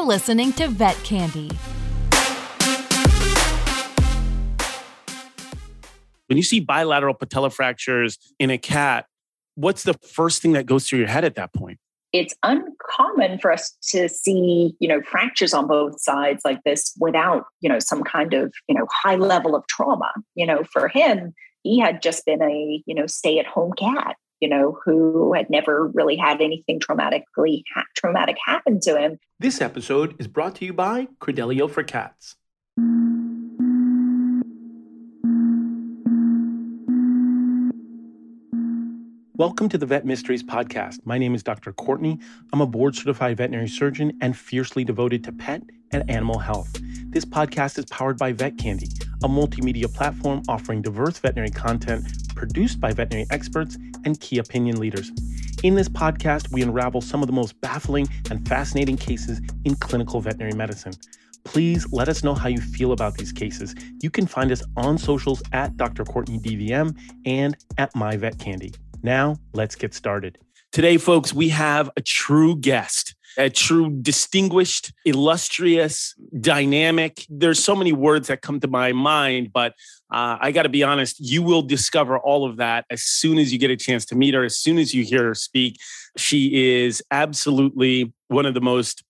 You're listening to Vet Candy. When you see bilateral patella fractures in a cat, what's the first thing that goes through your head at that point? It's uncommon for us to see, you know, fractures on both sides like this without, you know, some kind of, you know, high level of trauma. You know, for him, he had just been a, you know, stay at home cat you know, who had never really had anything traumatically ha- traumatic happen to him. This episode is brought to you by Credelio for Cats. Welcome to the Vet Mysteries Podcast. My name is Dr. Courtney. I'm a board certified veterinary surgeon and fiercely devoted to pet and animal health. This podcast is powered by Vet Candy, a multimedia platform offering diverse veterinary content produced by veterinary experts and key opinion leaders. In this podcast, we unravel some of the most baffling and fascinating cases in clinical veterinary medicine. Please let us know how you feel about these cases. You can find us on socials at Dr. Courtney DVM and at My Vet Candy. Now, let's get started. Today, folks, we have a true guest, a true distinguished, illustrious, dynamic. There's so many words that come to my mind, but uh, I got to be honest, you will discover all of that as soon as you get a chance to meet her, as soon as you hear her speak. She is absolutely one of the most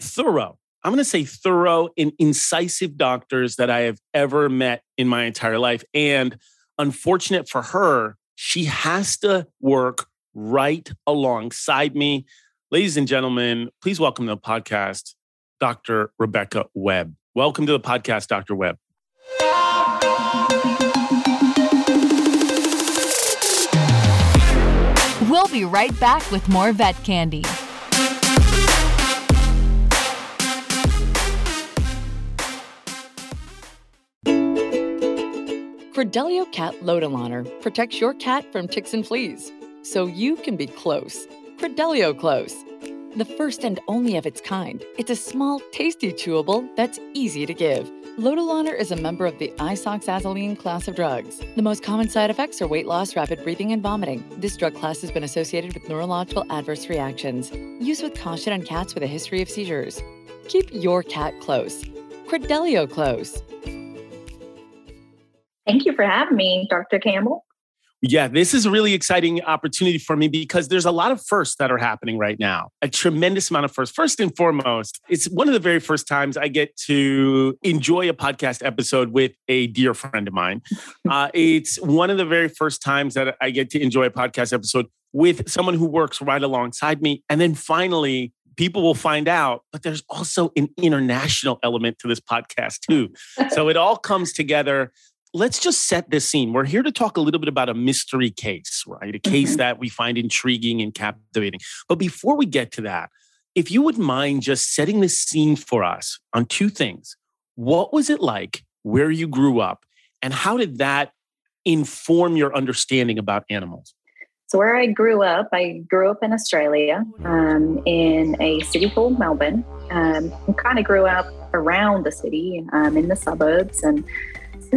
thorough, I'm going to say thorough and incisive doctors that I have ever met in my entire life. And unfortunate for her, she has to work right alongside me. Ladies and gentlemen, please welcome to the podcast, Dr. Rebecca Webb. Welcome to the podcast, Dr. Webb. We'll be right back with more vet candy. Credelio Cat Lotilaner protects your cat from ticks and fleas, so you can be close. Credelio Close. The first and only of its kind, it's a small, tasty chewable that's easy to give. Lotilaner is a member of the isoxazoline class of drugs. The most common side effects are weight loss, rapid breathing, and vomiting. This drug class has been associated with neurological adverse reactions. Use with caution on cats with a history of seizures. Keep your cat close. Credelio Close. Thank you for having me, Dr. Campbell. Yeah, this is a really exciting opportunity for me because there's a lot of firsts that are happening right now. A tremendous amount of firsts. First and foremost, it's one of the very first times I get to enjoy a podcast episode with a dear friend of mine. Uh, it's one of the very first times that I get to enjoy a podcast episode with someone who works right alongside me. And then finally, people will find out, but there's also an international element to this podcast too. so it all comes together let's just set this scene. We're here to talk a little bit about a mystery case, right? A case mm-hmm. that we find intriguing and captivating. But before we get to that, if you would mind just setting the scene for us on two things. What was it like where you grew up, and how did that inform your understanding about animals? So, where I grew up, I grew up in Australia um, in a city called Melbourne. Um, kind of grew up around the city um, in the suburbs and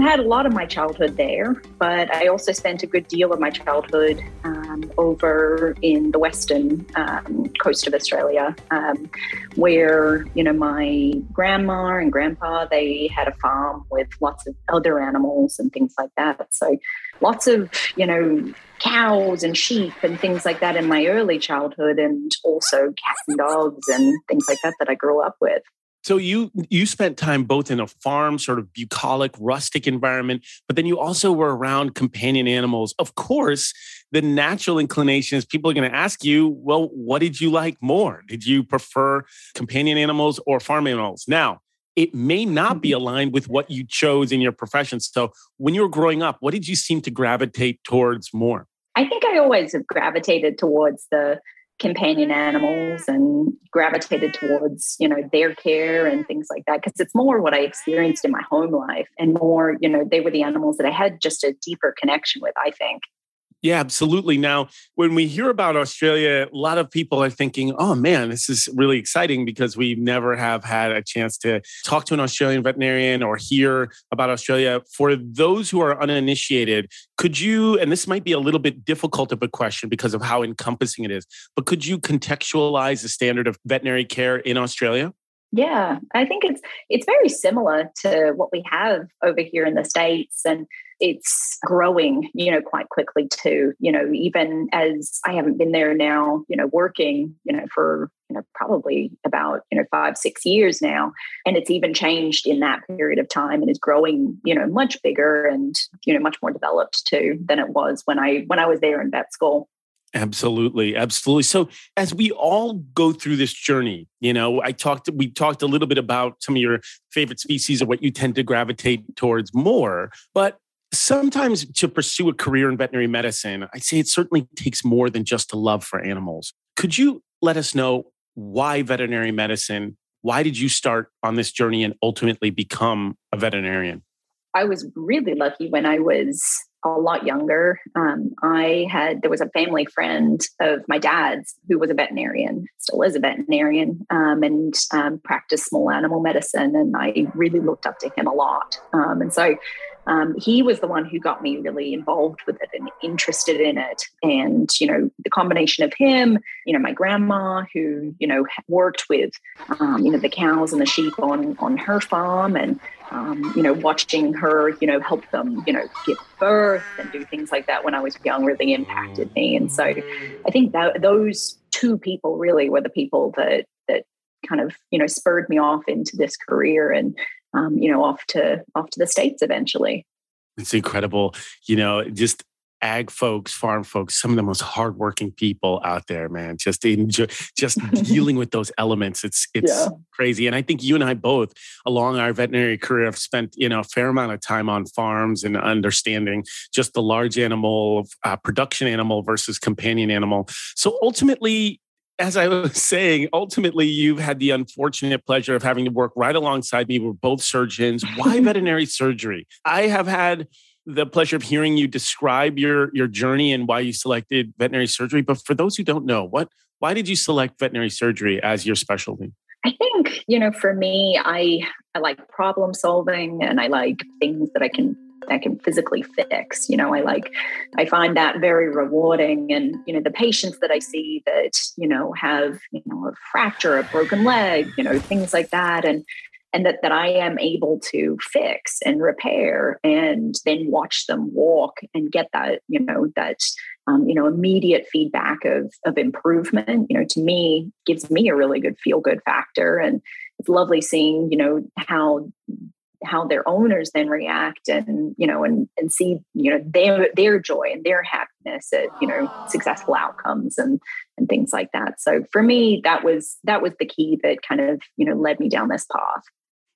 had a lot of my childhood there, but I also spent a good deal of my childhood um, over in the western um, coast of Australia, um, where you know my grandma and grandpa they had a farm with lots of other animals and things like that. So lots of you know cows and sheep and things like that in my early childhood, and also cats and dogs and things like that that I grew up with. So you you spent time both in a farm, sort of bucolic, rustic environment, but then you also were around companion animals. Of course, the natural inclination is people are going to ask you, well, what did you like more? Did you prefer companion animals or farm animals? Now, it may not be mm-hmm. aligned with what you chose in your profession. So when you were growing up, what did you seem to gravitate towards more? I think I always have gravitated towards the companion animals and gravitated towards you know their care and things like that because it's more what i experienced in my home life and more you know they were the animals that i had just a deeper connection with i think yeah, absolutely. Now, when we hear about Australia, a lot of people are thinking, oh man, this is really exciting because we never have had a chance to talk to an Australian veterinarian or hear about Australia. For those who are uninitiated, could you, and this might be a little bit difficult of a question because of how encompassing it is, but could you contextualize the standard of veterinary care in Australia? Yeah, I think it's it's very similar to what we have over here in the states, and it's growing, you know, quite quickly too. You know, even as I haven't been there now, you know, working, you know, for you know probably about you know five six years now, and it's even changed in that period of time, and is growing, you know, much bigger and you know much more developed too than it was when I when I was there in vet school. Absolutely, absolutely. So as we all go through this journey, you know, I talked we talked a little bit about some of your favorite species or what you tend to gravitate towards more, but sometimes to pursue a career in veterinary medicine, I'd say it certainly takes more than just a love for animals. Could you let us know why veterinary medicine? Why did you start on this journey and ultimately become a veterinarian? I was really lucky when I was a lot younger. Um, I had there was a family friend of my dad's who was a veterinarian, still is a veterinarian, um, and um, practiced small animal medicine, and I really looked up to him a lot. Um, and so um, he was the one who got me really involved with it and interested in it. And, you know, the combination of him, you know, my grandma who, you know, worked with, um, you know, the cows and the sheep on, on her farm and, um, you know, watching her, you know, help them, you know, give birth and do things like that when I was young really impacted me. And so I think that those two people really were the people that, that kind of, you know, spurred me off into this career and, um, you know, off to off to the states eventually. It's incredible, you know, just ag folks, farm folks, some of the most hardworking people out there, man. Just enjoy, just dealing with those elements. It's it's yeah. crazy. And I think you and I both, along our veterinary career, have spent you know a fair amount of time on farms and understanding just the large animal, uh, production animal versus companion animal. So ultimately, as I was saying, ultimately, you've had the unfortunate pleasure of having to work right alongside me. We're both surgeons. Why veterinary surgery? I have had the pleasure of hearing you describe your your journey and why you selected veterinary surgery. But for those who don't know, what why did you select veterinary surgery as your specialty? I think you know, for me, I I like problem solving and I like things that I can I can physically fix. You know, I like, I find that very rewarding. And, you know, the patients that I see that, you know, have, you know, a fracture, a broken leg, you know, things like that. And, and that, that I am able to fix and repair and then watch them walk and get that, you know, that, um, you know, immediate feedback of, of improvement, you know, to me gives me a really good feel good factor. And it's lovely seeing, you know, how how their owners then react and you know and and see you know their their joy and their happiness at you know successful outcomes and and things like that so for me that was that was the key that kind of you know led me down this path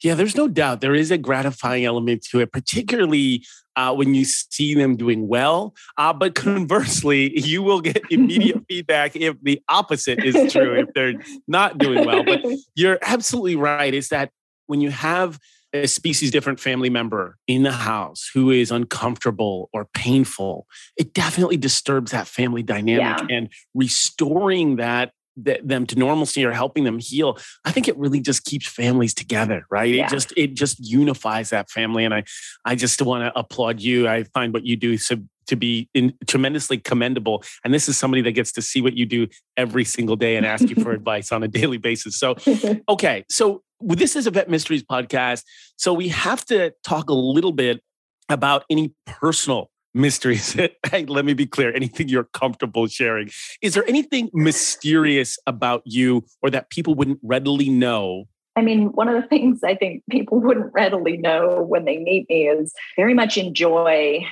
yeah, there's no doubt there is a gratifying element to it, particularly uh, when you see them doing well. Uh, but conversely, you will get immediate feedback if the opposite is true, if they're not doing well. But you're absolutely right. Is that when you have a species different family member in the house who is uncomfortable or painful, it definitely disturbs that family dynamic yeah. and restoring that them to normalcy or helping them heal i think it really just keeps families together right yeah. it just it just unifies that family and i i just want to applaud you i find what you do so to be in, tremendously commendable. And this is somebody that gets to see what you do every single day and ask you for advice on a daily basis. So, okay. So, this is a Vet Mysteries podcast. So, we have to talk a little bit about any personal mysteries. hey, let me be clear anything you're comfortable sharing. Is there anything mysterious about you or that people wouldn't readily know I mean, one of the things I think people wouldn't readily know when they meet me is very much enjoy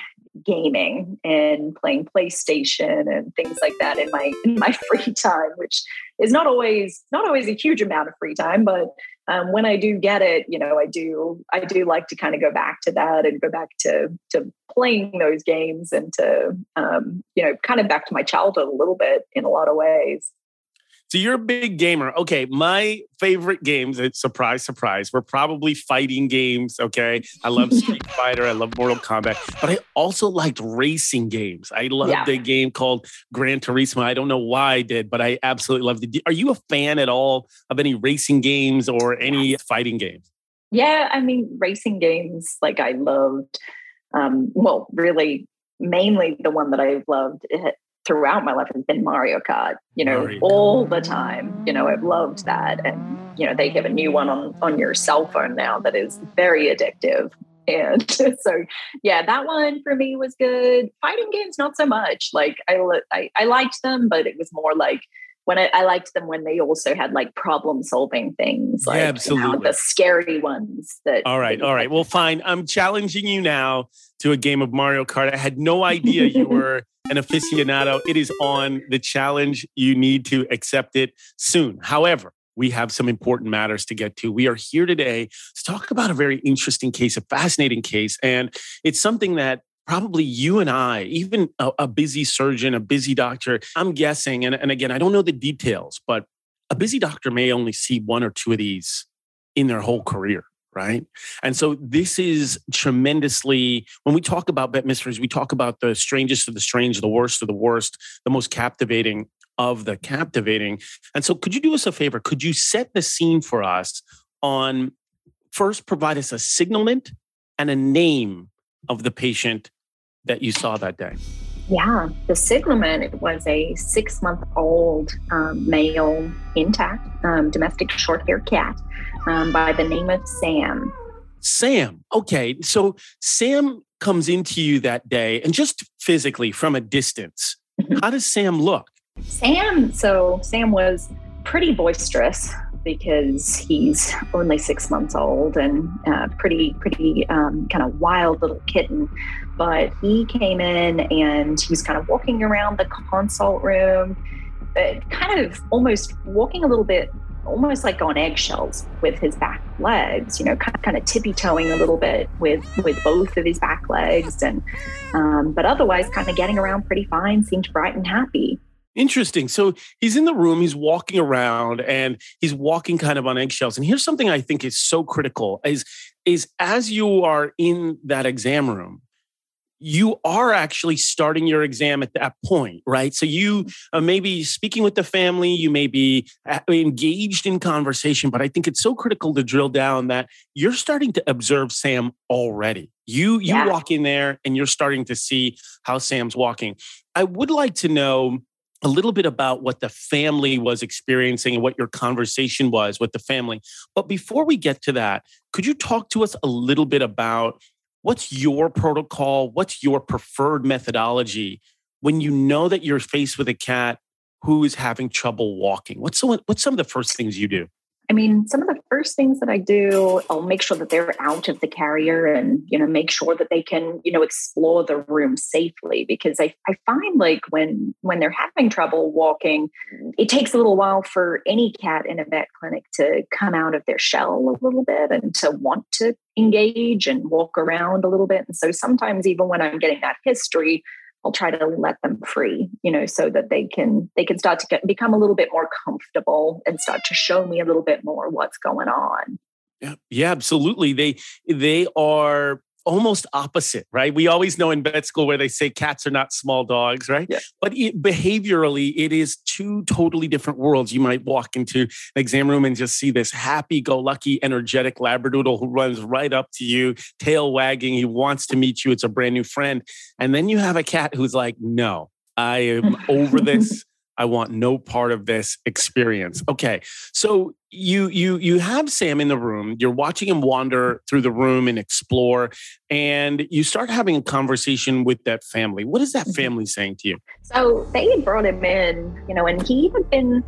gaming and playing PlayStation and things like that in my in my free time, which is not always not always a huge amount of free time, but um, when I do get it, you know, I do I do like to kind of go back to that and go back to to playing those games and to um, you know kind of back to my childhood a little bit in a lot of ways. So you're a big gamer. Okay, my favorite games, it's surprise, surprise, were probably fighting games. Okay. I love Street Fighter. I love Mortal Kombat, but I also liked racing games. I loved yeah. a game called Gran Turismo. I don't know why I did, but I absolutely loved it. Are you a fan at all of any racing games or any fighting games? Yeah, I mean, racing games, like I loved, um, well, really mainly the one that I've loved throughout my life has been Mario Kart, you know, Mario. all the time. You know, I've loved that. And, you know, they have a new one on, on your cell phone now that is very addictive. And so, yeah, that one for me was good. Fighting games, not so much. Like I, I, I liked them, but it was more like when I, I, liked them when they also had like problem solving things like yeah, absolutely. You know, the scary ones that all right all right well fine i'm challenging you now to a game of mario kart i had no idea you were an aficionado it is on the challenge you need to accept it soon however we have some important matters to get to. We are here today to talk about a very interesting case, a fascinating case. And it's something that probably you and I, even a, a, busy surgeon, a busy doctor, I'm guessing, and, and again, I don't know the details, but a busy doctor may only see one or two of these in their whole career. Right. And so this is tremendously, when we talk about Vet mysteries, we talk about the strangest of the strange, the worst of the worst, the most captivating of the captivating. And so could you do us a favor? Could you set the scene for us on first provide us a signalment and a name of the patient that you saw that day? Yeah, the signalment was a six month old um, male intact um, domestic short hair cat um, by the name of Sam. Sam. Okay. So Sam comes into you that day and just physically from a distance, mm-hmm. how does Sam look? Sam, so Sam was pretty boisterous because he's only six months old and uh, pretty, pretty um, kind of wild little kitten. But he came in and he was kind of walking around the consult room, uh, kind of almost walking a little bit, almost like on eggshells with his back legs. You know, kind of, kind of tippy toeing a little bit with with both of his back legs, and um, but otherwise kind of getting around pretty fine. Seemed bright and happy. Interesting. So he's in the room, he's walking around and he's walking kind of on eggshells. And here's something I think is so critical is, is as you are in that exam room, you are actually starting your exam at that point, right? So you uh, may be speaking with the family, you may be uh, engaged in conversation, but I think it's so critical to drill down that you're starting to observe Sam already. You you yeah. walk in there and you're starting to see how Sam's walking. I would like to know a little bit about what the family was experiencing and what your conversation was with the family. But before we get to that, could you talk to us a little bit about what's your protocol? What's your preferred methodology when you know that you're faced with a cat who is having trouble walking? What's, some, what's some of the first things you do? I mean, some of the first things that I do, I'll make sure that they're out of the carrier and, you know, make sure that they can, you know, explore the room safely because I, I find like when when they're having trouble walking, it takes a little while for any cat in a vet clinic to come out of their shell a little bit and to want to engage and walk around a little bit. And so sometimes even when I'm getting that history, I'll try to let them free, you know, so that they can they can start to get, become a little bit more comfortable and start to show me a little bit more what's going on. Yeah, yeah, absolutely. They they are almost opposite, right? We always know in vet school where they say cats are not small dogs, right? Yeah. But it, behaviorally, it is two totally different worlds. You might walk into an exam room and just see this happy go lucky, energetic Labradoodle who runs right up to you, tail wagging. He wants to meet you. It's a brand new friend. And then you have a cat who's like, no, I am over this. I want no part of this experience. Okay. So you you you have Sam in the room, you're watching him wander through the room and explore and you start having a conversation with that family. What is that mm-hmm. family saying to you? So they had brought him in, you know, and he had been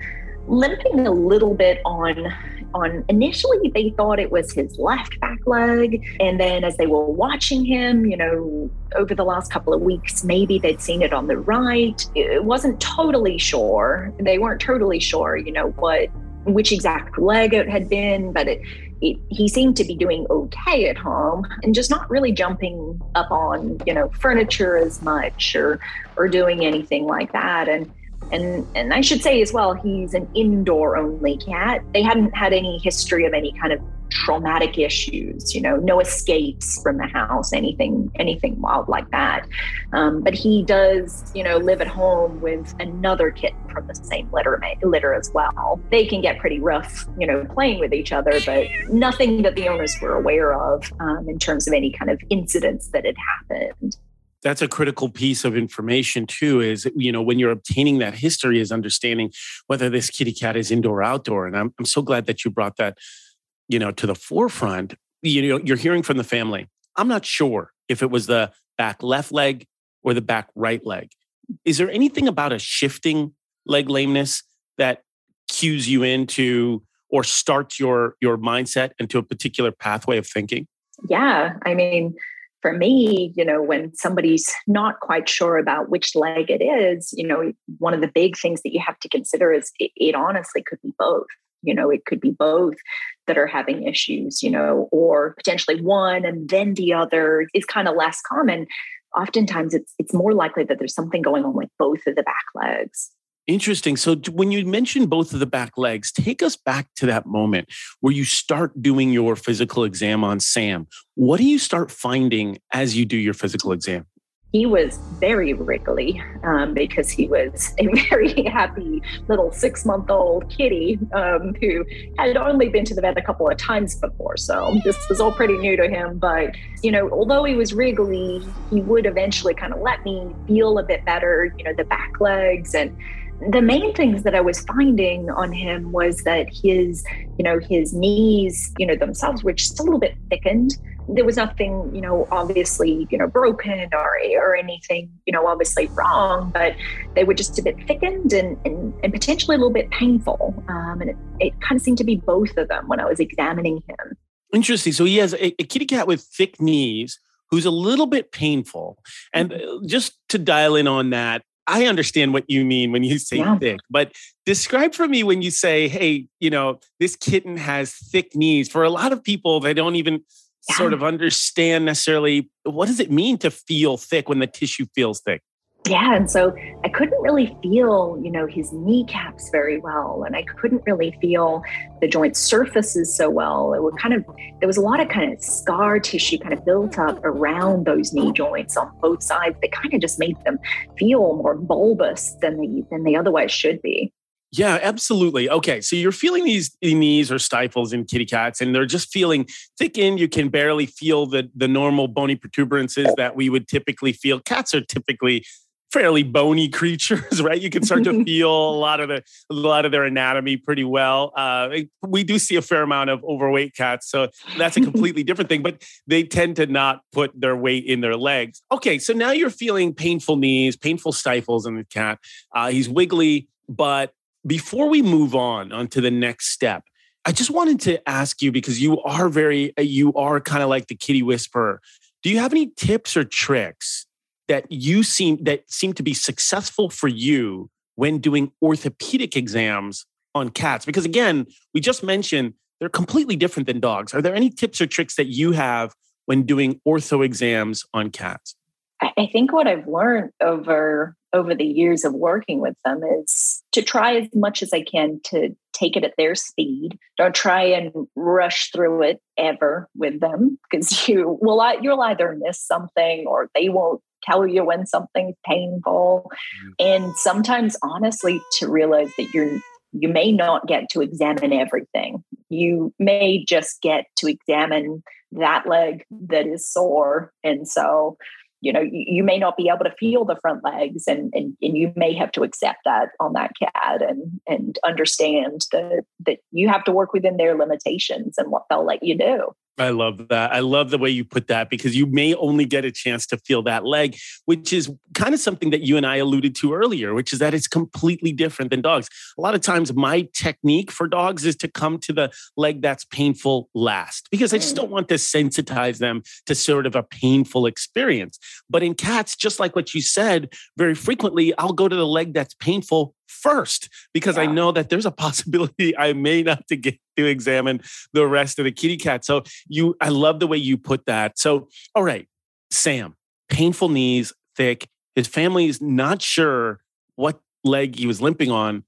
limping a little bit on on initially they thought it was his left back leg. And then as they were watching him you know over the last couple of weeks maybe they'd seen it on the right. It wasn't totally sure. They weren't totally sure you know what which exact leg it had been but it, it, he seemed to be doing okay at home and just not really jumping up on you know furniture as much or or doing anything like that. And and and I should say as well, he's an indoor only cat. They hadn't had any history of any kind of traumatic issues, you know, no escapes from the house, anything anything wild like that. Um, but he does, you know, live at home with another kitten from the same litter litter as well. They can get pretty rough, you know, playing with each other, but nothing that the owners were aware of um, in terms of any kind of incidents that had happened. That's a critical piece of information too is you know when you're obtaining that history is understanding whether this kitty cat is indoor or outdoor. And i'm, I'm so glad that you brought that you know to the forefront. You know you're hearing from the family. I'm not sure if it was the back left leg or the back right leg. Is there anything about a shifting leg lameness that cues you into or starts your your mindset into a particular pathway of thinking? Yeah i mean for me, you know, when somebody's not quite sure about which leg it is, you know, one of the big things that you have to consider is it, it, honestly could be both. You know, it could be both that are having issues, you know, or potentially one and then the other is kind of less common. Oftentimes it's it's more likely that there's something going on with both of the back legs. Interesting. So when you mentioned both of the back legs, take us back to that moment where you start doing your physical exam on Sam. What do you start finding as you do your physical exam? He was very wriggly um, because he was a very happy little six month old kitty um, who had only been to the vet a couple of times before. So this was all pretty new to him. But, you know, although he was wriggly, he would eventually kind of let me feel a bit better, you know, the back legs and the main things that I was finding on him was that his, you know, his knees, you know, themselves were just a little bit thickened. There was nothing, you know, obviously, you know, broken or or anything, you know, obviously wrong, but they were just a bit thickened and and, and potentially a little bit painful. Um, and it, it kind of seemed to be both of them when I was examining him. Interesting. So he has a, a kitty cat with thick knees who's a little bit painful. And mm-hmm. uh, just to dial in on that, I understand what you mean when you say yeah. thick, but describe for me when you say, hey, you know, this kitten has thick knees. For a lot of people, they don't even yeah. sort of understand necessarily what does it mean to feel thick when the tissue feels thick? Yeah and so i couldn't really feel you know his kneecaps very well and i couldn't really feel the joint surfaces so well it would kind of there was a lot of kind of scar tissue kind of built up around those knee joints on both sides that kind of just made them feel more bulbous than they than they otherwise should be yeah, absolutely. Okay, so you're feeling these knees or stifles in kitty cats, and they're just feeling thickened. You can barely feel the the normal bony protuberances that we would typically feel. Cats are typically fairly bony creatures, right? You can start to feel a lot of the a lot of their anatomy pretty well. Uh, we do see a fair amount of overweight cats, so that's a completely different thing. But they tend to not put their weight in their legs. Okay, so now you're feeling painful knees, painful stifles in the cat. Uh, he's wiggly, but before we move on onto the next step. I just wanted to ask you because you are very, you are kind of like the kitty whisperer. Do you have any tips or tricks that you seem that seem to be successful for you when doing orthopedic exams on cats? Because again we just mentioned they're completely different than dogs. Are there any tips or tricks that you have when doing ortho exams on cats? I think what i've learned over over the years of working with them is to try as much as i can to take it at their speed. Don't try and rush through it ever with them because you will you'll either miss something or they won't tell you when something's painful. Mm. And sometimes, honestly, to realize that you're you may not get to examine everything. You may just get to examine that leg that is sore. And so, you know, you, you, may not be able to feel the front legs and, and, and you may have to accept that on that cat and, and understand that, that you have to work within their limitations and what they'll let you do. I love that. I love the way you put that because you may only get a chance to feel that leg, which is kind of something that you and I alluded to earlier, which is that it's completely different than dogs. A lot of times, my technique for dogs is to come to the leg that's painful last because I just mm. don't want to sensitize them to sort of a painful experience. But in cats, just like what you said, very frequently, I'll go to the leg that's painful first because yeah. I know that there's a possibility I may not to get to examine the rest of the kitty cat. So you I love the way you put that. So all right, Sam, painful knees, thick. His family is not sure what leg he was limping on.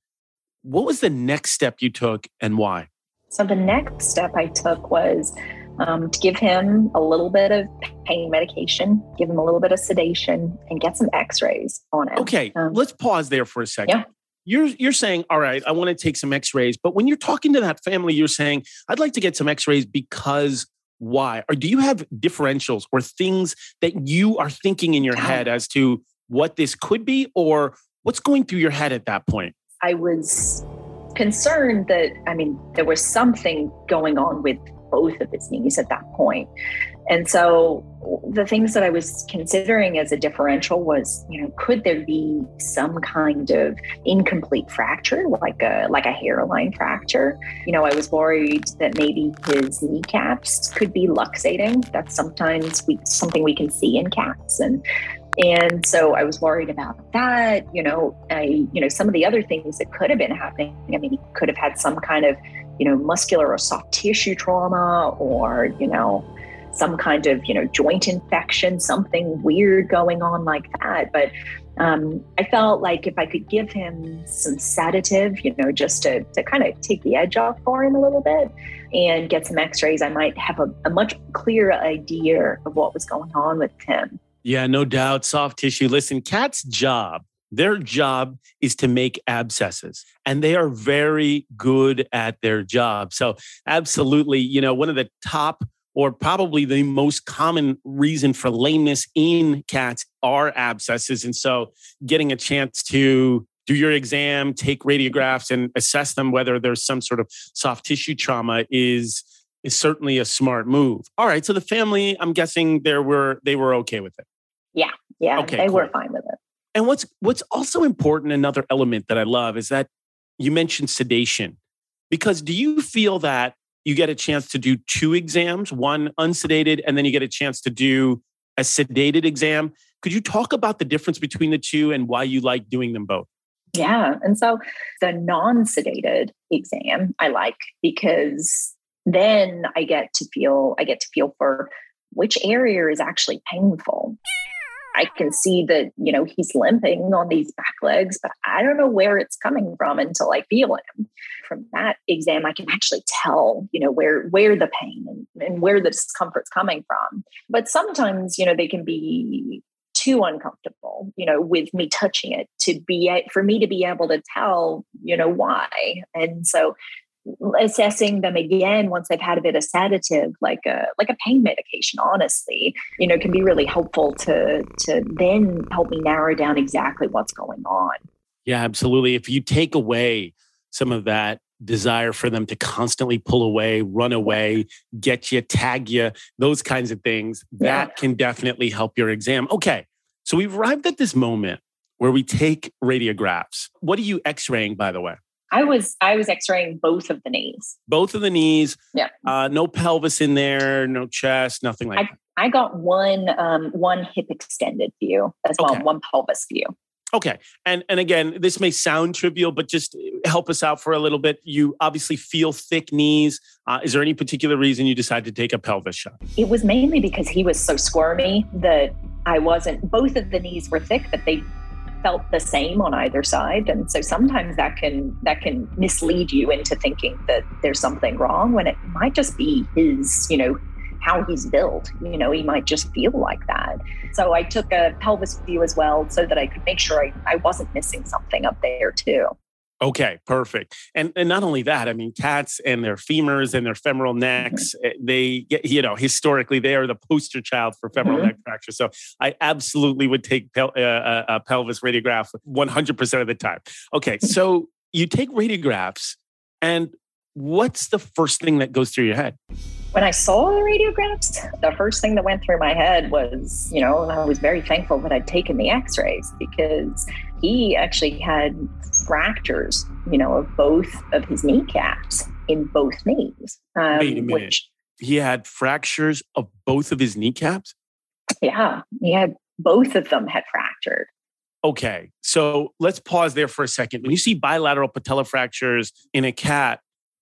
What was the next step you took and why? So the next step I took was um, to give him a little bit of pain medication, give him a little bit of sedation, and get some X-rays on it. Okay, um, let's pause there for a second. Yeah you're you're saying all right i want to take some x-rays but when you're talking to that family you're saying i'd like to get some x-rays because why? Or do you have differentials or things that you are thinking in your head as to what this could be or what's going through your head at that point? I was concerned that, I mean, there was something going on with both of his knees at that point. And so the things that I was considering as a differential was, you know, could there be some kind of incomplete fracture, like a like a hairline fracture? You know, I was worried that maybe his kneecaps could be luxating. That's sometimes we something we can see in cats. And and so I was worried about that. You know, I, you know, some of the other things that could have been happening. I mean, he could have had some kind of, you know, muscular or soft tissue trauma or, you know, some kind of you know joint infection something weird going on like that. But um, i felt like if i could give him some sedative you know just to, to kind of take the edge off for him a little bit and get some x-rays i might have a, a much clearer idea of what was going on with him. Yeah no doubt. Soft tissue. Listen cat's job their job is to make abscesses and they are very good at their job. So, absolutely, you know, one of the top or probably the most common reason for lameness in cats are abscesses. And so getting a chance to do your exam, take radiographs, and assess them whether there's some sort of soft tissue trauma is is certainly a smart move. All right. So the family, I'm guessing there were they were okay with it. Yeah. Yeah. Okay, they cool. were fine with it. And what's what's also important, another element that I love is that you mentioned sedation. Because do you feel that you get a chance to do two exams, one unsedated, and then you get a chance to do a sedated exam. Could you talk about the difference between the two and why you like doing them both? Yeah. And so the non sedated exam I like because then I get to feel, I get to feel for which area is actually painful. I can see that, you know, he's limping on these back legs, but I don't know where it's coming from until I feel him. From that exam, I can actually tell, you know, where where the pain and, and where the discomfort's coming from. But sometimes, you know, they can be too uncomfortable, you know, with me touching it to be for me to be able to tell, you know, why. And so assessing them again once they've had a bit of sedative like a like a pain medication honestly you know can be really helpful to to then help me narrow down exactly what's going on. Yeah absolutely. If you take away some of that desire for them to constantly pull away run away get you tag you those kinds of things that yeah. can definitely help your exam. Okay so we've arrived at this moment where we take radiographs. What are you x-raying by the way I was I was X-raying both of the knees. Both of the knees. Yeah. Uh, no pelvis in there, no chest, nothing like I, that. I got one um, one hip extended view as well, okay. one pelvis view. Okay. And and again, this may sound trivial, but just help us out for a little bit. You obviously feel thick knees. Uh, is there any particular reason you decided to take a pelvis shot? It was mainly because he was so squirmy that I wasn't. Both of the knees were thick, but they felt the same on either side. And so sometimes that can that can mislead you into thinking that there's something wrong when it might just be his you know how he's built you know he might just feel like that. So i took a pelvis view as well so that i could make sure i, I wasn't missing something up there too Okay, perfect. And and not only that, I mean, cats and their femurs and their femoral mm-hmm. necks, mm-hmm. they you know, historically they are the poster child for femoral mm-hmm. neck fracture. So I absolutely would take pel- uh, uh a pelvis radiograph 100% of the time. Okay, so you take radiographs, and what's the first thing that goes through your head? When I saw the radiographs, the first thing that went through my head was, you know, I was very thankful that I'd taken the x rays because he actually had fractures, you know, of both of his kneecaps in both knees. Um, Wait a minute. Which, he had fractures of both of his kneecaps? Yeah, he had both of them had fractured. Okay, so let's pause there for a second. When you see bilateral patella fractures in a cat,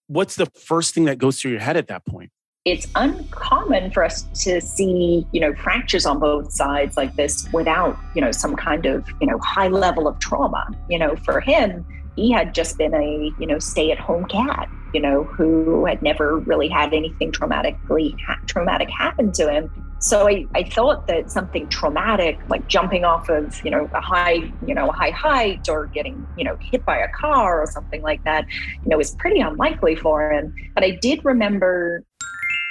what's the first thing that goes through your head at that point? It's uncommon for us to see, you know, fractures on both sides like this without, you know, some kind of, you know, high level of trauma. You know, for him, he had just been a, you know, stay at home cat, you know, who had never really had anything traumatically traumatic happen to him. So I, I thought that something traumatic, like jumping off of, you know, a high, you know, high height or getting, you know, hit by a car or something like that, you know, was pretty unlikely for him. But I did remember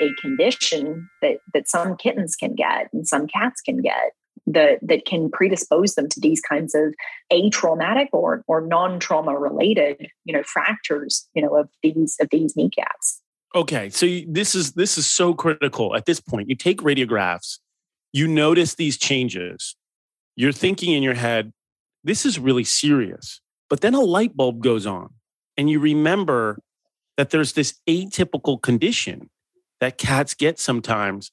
a condition that that some kittens can get and some cats can get that that can predispose them to these kinds of atraumatic or or non-trauma related you know fractures you know of these of these kneecaps. Okay so this is this is so critical. At this point you take radiographs you notice these changes you're thinking in your head this is really serious. But then a light bulb goes on and you remember that there's this atypical condition that cats get sometimes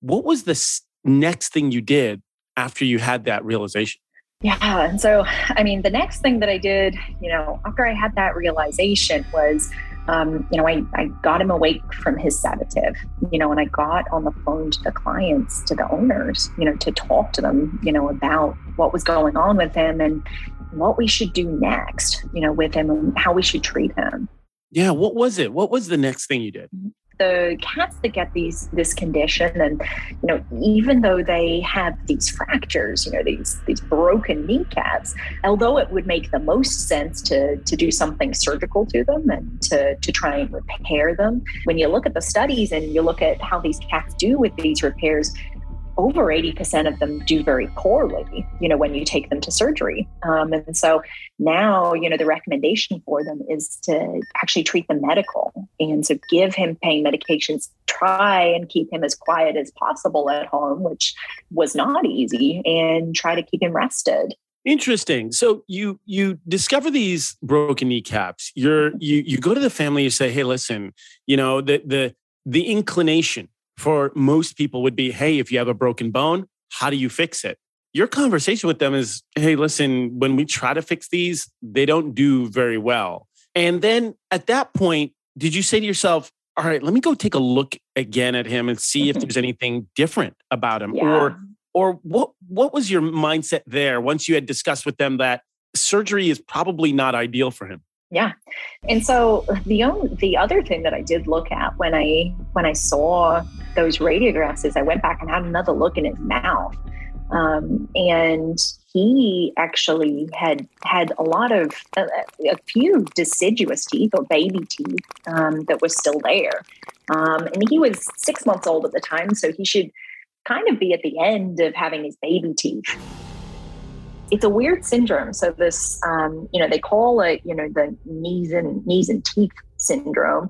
what was the next thing you did after you had that realization? Yeah. And so, I mean, the next thing that I did, you know, after I had that realization was, um, you know, I, I got him awake from his sedative, you know, and I got on the phone to the clients, to the owners, you know, to talk to them, you know, about what was going on with him and what we should do next, you know, with him and how we should treat him. Yeah. What was it? What was the next thing you did? The cats that get these this condition and you know even though they have these fractures you know these these broken kneecaps although it would make the most sense to to do something surgical to them and to to try and repair them when you look at the studies and you look at how these cats do with these repairs over 80% of them do very poorly, you know, when you take them to surgery. Um, and so now, you know, the recommendation for them is to actually treat them medical and so give him pain medications, try and keep him as quiet as possible at home, which was not easy, and try to keep him rested. Interesting. So you you discover these broken kneecaps. You're you you go to the family. You say, "Hey, listen, you know the the the inclination for most people would be, hey, if you have a broken bone, how do you fix it? Your conversation with them is, hey, listen, when we try to fix these, they don't do very well. And then at that point, did you say to yourself, all right, let me go take a look again at him and see if mm-hmm. there's anything different about him? Yeah. Or or what what was your mindset there once you had discussed with them that surgery is probably not ideal for him? Yeah. And so the only, the other thing that I did look at when I when I saw those radiographs is I went back and had another look in his mouth. Um, and he actually had had a lot of a, few deciduous teeth or baby teeth um, that was still there. Um, and he was six months old at the time, so he should kind of be at the end of having his baby teeth it's a weird syndrome. So this, um, you know, they call it, you know, the knees and knees and teeth syndrome.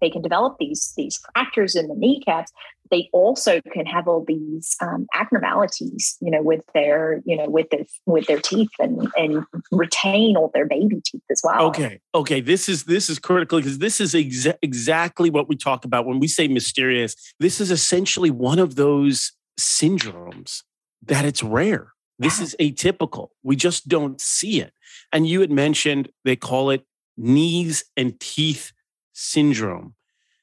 They can develop these these fractures in the kneecaps. They also can have all these um, abnormalities, you know, with their, you know, with their with their teeth and and retain all their baby teeth as well. Okay, okay, this is this is critical because this is exa- exactly what we talk about when we say mysterious. This is essentially one of those syndromes that it's rare this is atypical. We just don't see it. And you had mentioned they call it knees and teeth syndrome.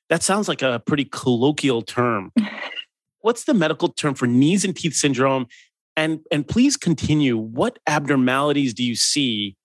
That sounds like a pretty colloquial term. What's the medical term for knees and teeth syndrome? And and please continue. What abnormalities do you see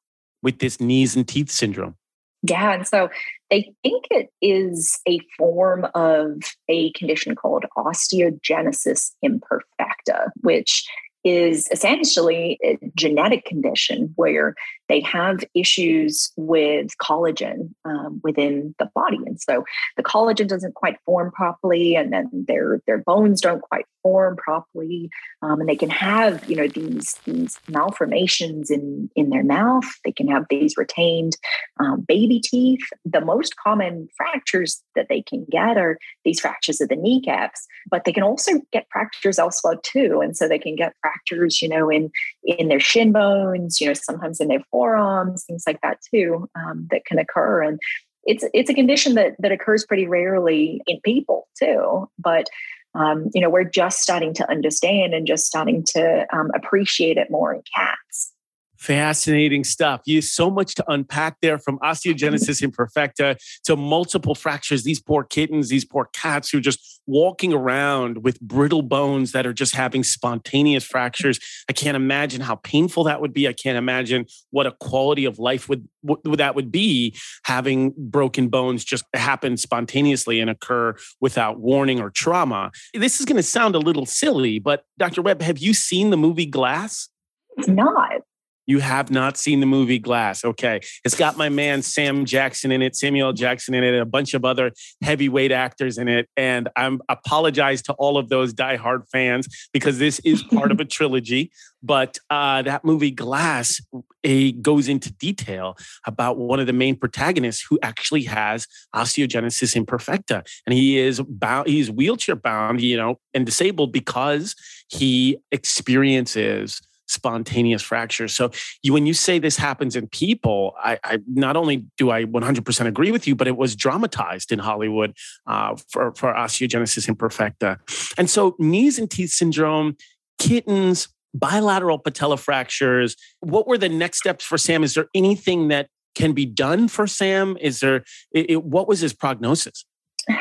with this knees and teeth syndrome? Yeah, and so they think it is a form of a condition called osteogenesis imperfecta, which is essentially a genetic condition where they have issues with collagen um, within the body. And so the collagen doesn't quite form properly and then their their bones don't quite form properly um, and they can have you know these these malformations in in their mouth. They can have these retained um, baby teeth. The most common fractures that they can get are these fractures of the kneecaps but they can also get fractures elsewhere too. And so they can get fractures you know in in their shin bones you know sometimes in their forearms, things like that too, um, that can occur. And it's it's a condition that that occurs pretty rarely in people too, but um, you know we're just starting to understand and just starting to um, appreciate it more in cats. Fascinating stuff. You so much to unpack there from osteogenesis imperfecta to multiple fractures. These poor kittens, these poor cats who are just walking around with brittle bones that are just having spontaneous fractures. I can't imagine how painful that would be. I can't imagine what a quality of life would, would that would be having broken bones just happen spontaneously and occur without warning or trauma. This is going to sound a little silly, but Dr. Webb, have you seen the movie Glass? It's not. You have not seen the movie Glass. Okay. It's got my man Sam Jackson in it, Samuel Jackson in it, and a bunch of other heavyweight actors in it. And I'm apologize to all of those diehard fans because this is part of a trilogy. But uh, that movie Glass a, goes into detail about one of the main protagonists who actually has osteogenesis imperfecta. And he is bound, he's wheelchair bound, you know, and disabled because he experiences spontaneous fractures. So you, when you say this happens in people, I, I, not only do I 100% agree with you, but it was dramatized in Hollywood uh, for, for osteogenesis imperfecta. And so knees and teeth syndrome, kittens, bilateral patella fractures. What were the next steps for Sam? Is there anything that can be done for Sam? Is there, it, it, what was his prognosis?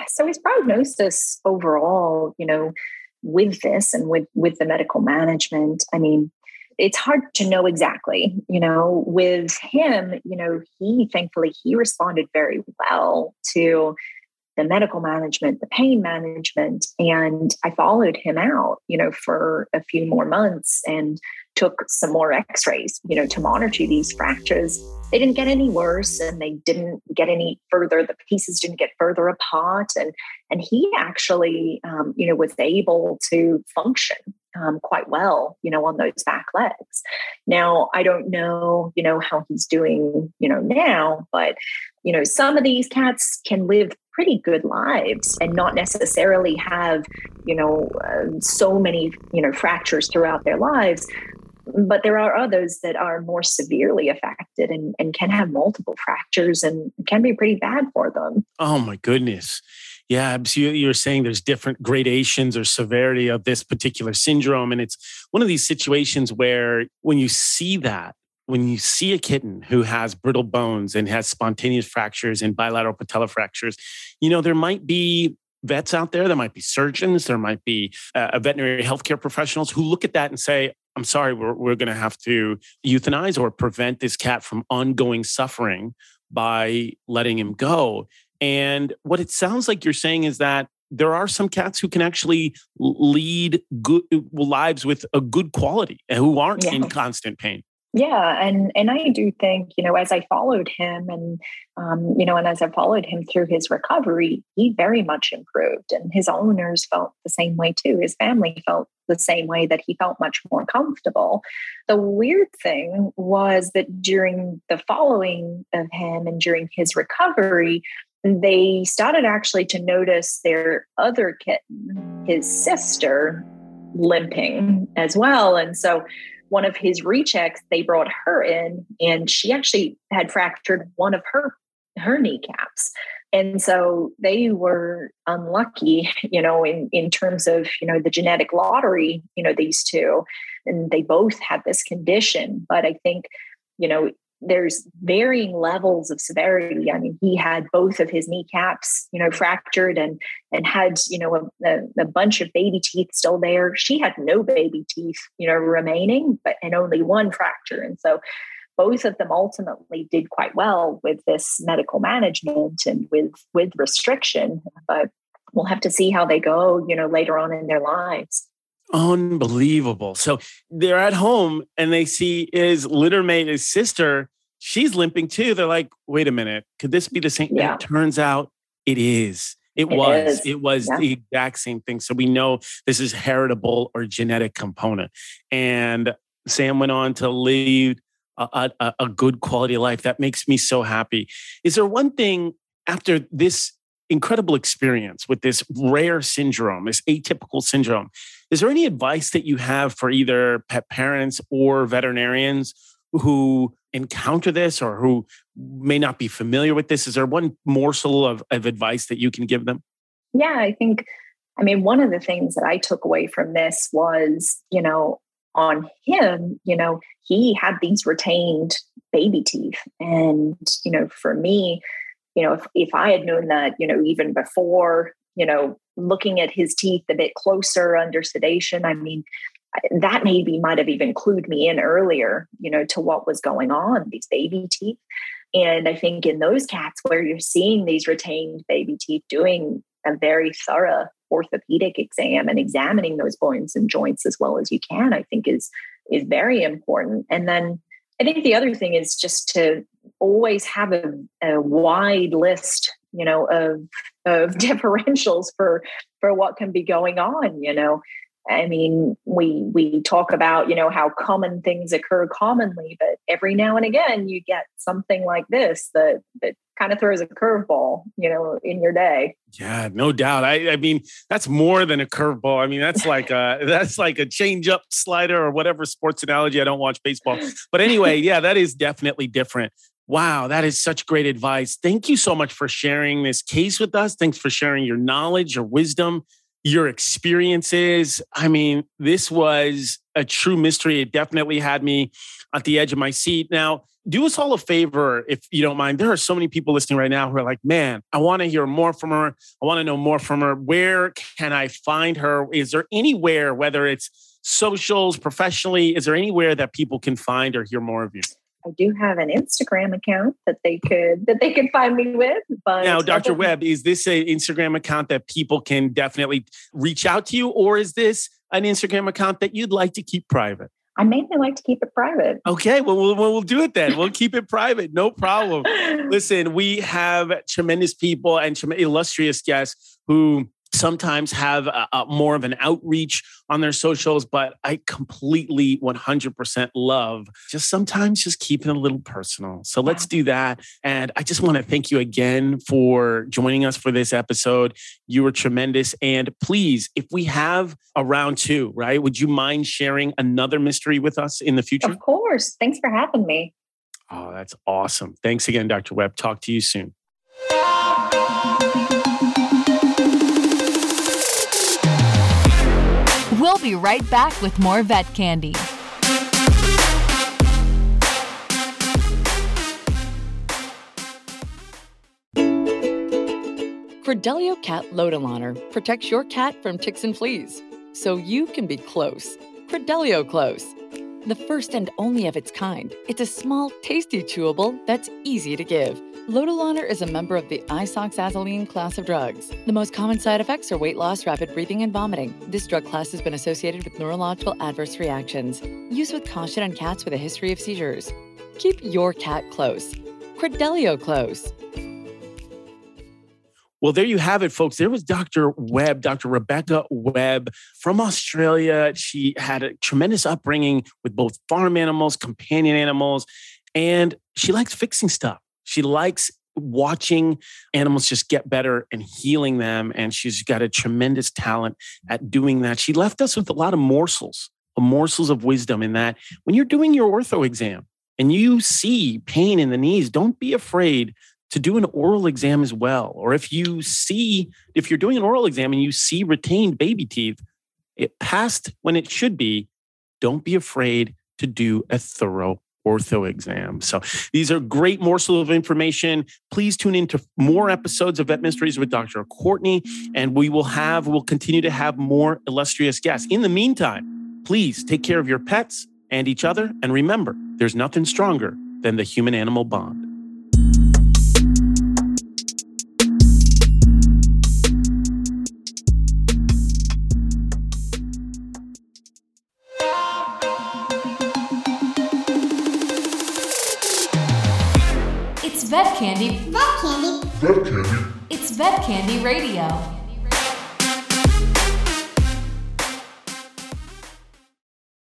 So his prognosis overall, you know, with this and with with the medical management i mean it's hard to know exactly you know with him you know he thankfully he responded very well to the medical management the pain management and i followed him out you know for a few more months and took some more x-rays you know to monitor these fractures. They didn't get any worse and they didn't get any further the pieces didn't get further apart and and he actually um, you know was able to function um, quite well, you know, on those back legs. Now, I don't know, you know, how he's doing, you know, now, but, you know, some of these cats can live pretty good lives and not necessarily have, you know, uh, so many, you know, fractures throughout their lives. But there are others that are more severely affected and, and can have multiple fractures and can be pretty bad for them. Oh, my goodness. Yeah, so you're saying there's different gradations or severity of this particular syndrome. And it's one of these situations where when you see that, when you see a kitten who has brittle bones and has spontaneous fractures and bilateral patella fractures, you know, there might be vets out there, there might be surgeons, there might be uh, veterinary healthcare professionals who look at that and say, I'm sorry, we're, we're going to have to euthanize or prevent this cat from ongoing suffering by letting him go. And what it sounds like you're saying is that there are some cats who can actually lead good lives with a good quality and who aren't yeah. in constant pain. Yeah, and and I do think you know as I followed him and um, you know and as I followed him through his recovery, he very much improved, and his owners felt the same way too. His family felt the same way that he felt much more comfortable. The weird thing was that during the following of him and during his recovery, they started actually to notice their other kitten, his sister, limping as well. And so one of his rechecks, they brought her in and she actually had fractured one of her her kneecaps. And so they were unlucky, you know, in, in terms of, you know, the genetic lottery, you know, these two. And they both had this condition. But I think, you know, there's varying levels of severity. I mean, he had both of his kneecaps, you know, fractured and and had, you know, a, a, bunch of baby teeth still there. She had no baby teeth, you know, remaining, but and only one fracture. And so both of them ultimately did quite well with this medical management and with with restriction. But we'll have to see how they go, you know, later on in their lives. Unbelievable. So they're at home and they see his littermate, his sister, she's limping too. They're like, wait a minute, could this be the same? Yeah. it turns out it is. It, it was. Is. It was yeah. the exact same thing. So we know this is heritable or genetic component. And Sam went on to lead a, a, a good quality life. That makes me so happy. Is there one thing after this incredible experience with this rare syndrome, this atypical syndrome. Is there any advice that you have for either pet parents or veterinarians who encounter this or who may not be familiar with this? Is there one morsel of, of advice that you can give them? Yeah, I think, I mean, one of the things that I took away from this was, you know, on him, you know, he had these retained baby teeth. And, you know, for me, you know, if, if I had known that, you know, even before, you know, looking at his teeth a bit closer under sedation, I mean, that maybe might have even clued me in earlier, you know, to what was going on, these baby teeth. And I think in those cats where you're seeing these retained baby teeth doing a very thorough orthopedic exam and examining those bones and joints as well as you can, I think is is very important. And then I think the other thing is just to always have a, a wide list, you know, of of differentials for for what can be going on. You know, I mean, we we talk about you know how common things occur commonly, but every now and again you get something like this that that kind of throws a curveball, you know, in your day. Yeah, no doubt. I, I mean, that's more than a curveball. I mean, that's like a that's like a change up slider or whatever sports analogy. I don't watch baseball, but anyway, yeah, that is definitely different. Wow, that is such great advice. Thank you so much for sharing this case with us. Thanks for sharing your knowledge, your wisdom your experiences. I mean, this was a true mystery. It definitely had me at the edge of my seat. Now, do us all a favor, if you don't mind. There are so many people listening right now who are like, man, I want to hear more from her. I want to know more from her. Where can I find her? Is there anywhere, whether it's socials, professionally, is there anywhere that people can find or hear more of you? I do have an Instagram account that they could that they could find me with. But now, Dr. Webb, is this an Instagram account that people can definitely reach out to you, or is this an Instagram account that you'd like to keep private? I mainly like to keep it private. Okay, well, we'll, we'll do it then. We'll keep it private. No problem. Listen, we have tremendous people and illustrious guests who sometimes have a, a more of an outreach on their socials, but I completely 100% love just sometimes just keeping a little personal. So let's do that. And I just want to thank you again for joining us for this episode. You were tremendous. And please, if we have a round two, right, would you mind sharing another mystery with us in the future? Of course. Thanks for having me. Oh, that's awesome. Thanks again, Dr. Webb. Talk to you soon. We'll be right back with more vet candy. Credelio Cat Lotilaner protects your cat from ticks and fleas, so you can be close. Credelio Close. The first and only of its kind, it's a small, tasty chewable that's easy to give. Lotilaner is a member of the isoxazoline class of drugs. The most common side effects are weight loss, rapid breathing, and vomiting. This drug class has been associated with neurological adverse reactions. Use with caution on cats with a history of seizures. Keep your cat close. Credelio close. Well, there you have it, folks. There was Dr. Webb, Dr. Rebecca Webb from Australia. She had a tremendous upbringing with both farm animals, companion animals, and she likes fixing stuff. She likes watching animals just get better and healing them. And she's got a tremendous talent at doing that. She left us with a lot of morsels, morsels of wisdom in that when you're doing your ortho exam and you see pain in the knees, don't be afraid to do an oral exam as well. Or if you see, if you're doing an oral exam and you see retained baby teeth, it passed when it should be, don't be afraid to do a thorough ortho exam. So these are great morsel of information. Please tune into more episodes of Vet Mysteries with Dr. Courtney, and we will have, we'll continue to have more illustrious guests. In the meantime, please take care of your pets and each other. And remember, there's nothing stronger than the human animal bond. Vet Candy. Vet Candy. Vet Candy. It's Vet Candy Radio.